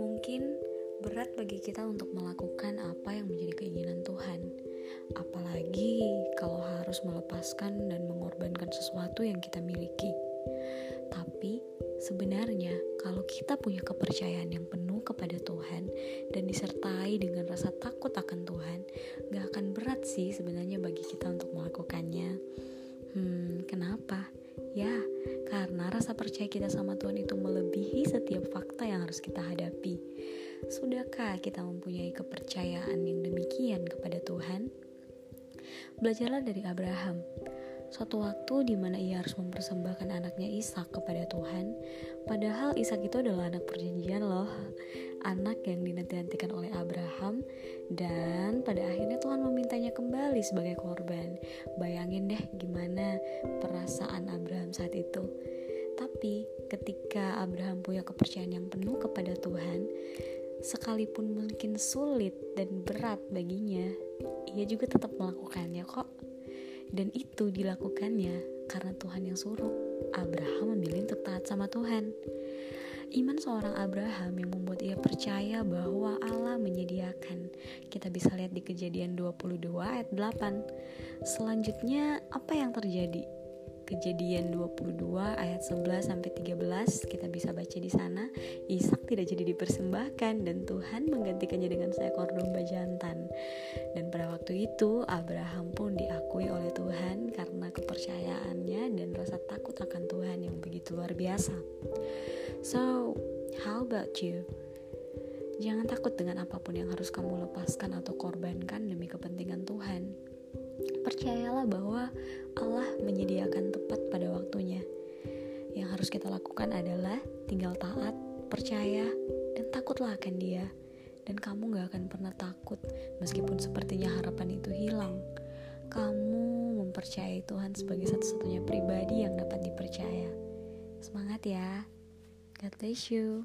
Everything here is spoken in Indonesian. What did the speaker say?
Mungkin berat bagi kita untuk melakukan apa yang menjadi keinginan Tuhan, apalagi kalau harus melepaskan dan mengorbankan sesuatu yang kita miliki. Tapi sebenarnya, kalau kita punya kepercayaan yang penuh kepada Tuhan dan disertai dengan rasa takut akan Tuhan, gak akan berat sih sebenarnya bagi kita untuk rasa percaya kita sama Tuhan itu melebihi setiap fakta yang harus kita hadapi. Sudahkah kita mempunyai kepercayaan yang demikian kepada Tuhan? Belajarlah dari Abraham. Suatu waktu di mana ia harus mempersembahkan anaknya Ishak kepada Tuhan, padahal Ishak itu adalah anak perjanjian loh, anak yang dinanti-nantikan oleh Abraham, dan pada akhirnya Tuhan memintanya kembali sebagai korban. Bayangin deh gimana perasaan Abraham saat itu. Tapi ketika Abraham punya kepercayaan yang penuh kepada Tuhan, sekalipun mungkin sulit dan berat baginya, ia juga tetap melakukannya kok. Dan itu dilakukannya karena Tuhan yang suruh. Abraham memilih untuk taat sama Tuhan. Iman seorang Abraham yang membuat ia percaya bahwa Allah menyediakan. Kita bisa lihat di kejadian 22 ayat 8. Selanjutnya apa yang terjadi? Kejadian 22 ayat 11 sampai 13 kita bisa baca di sana. Ishak tidak jadi dipersembahkan dan Tuhan menggantikannya dengan seekor domba jantan. Dan pada waktu itu Abraham pun diakui oleh Tuhan karena kepercayaannya dan rasa takut akan Tuhan yang begitu luar biasa. So, how about you? Jangan takut dengan apa pun yang harus kamu lepaskan atau korbankan demi kepentingan Tuhan. Percayalah bahwa Allah menyediakan tepat pada waktunya. Yang harus kita lakukan adalah tinggal taat, percaya, dan takutlah akan Dia. Dan kamu gak akan pernah takut meskipun sepertinya harapan itu hilang. Kamu mempercayai Tuhan sebagai satu-satunya pribadi yang dapat dipercaya. Semangat ya. God bless you.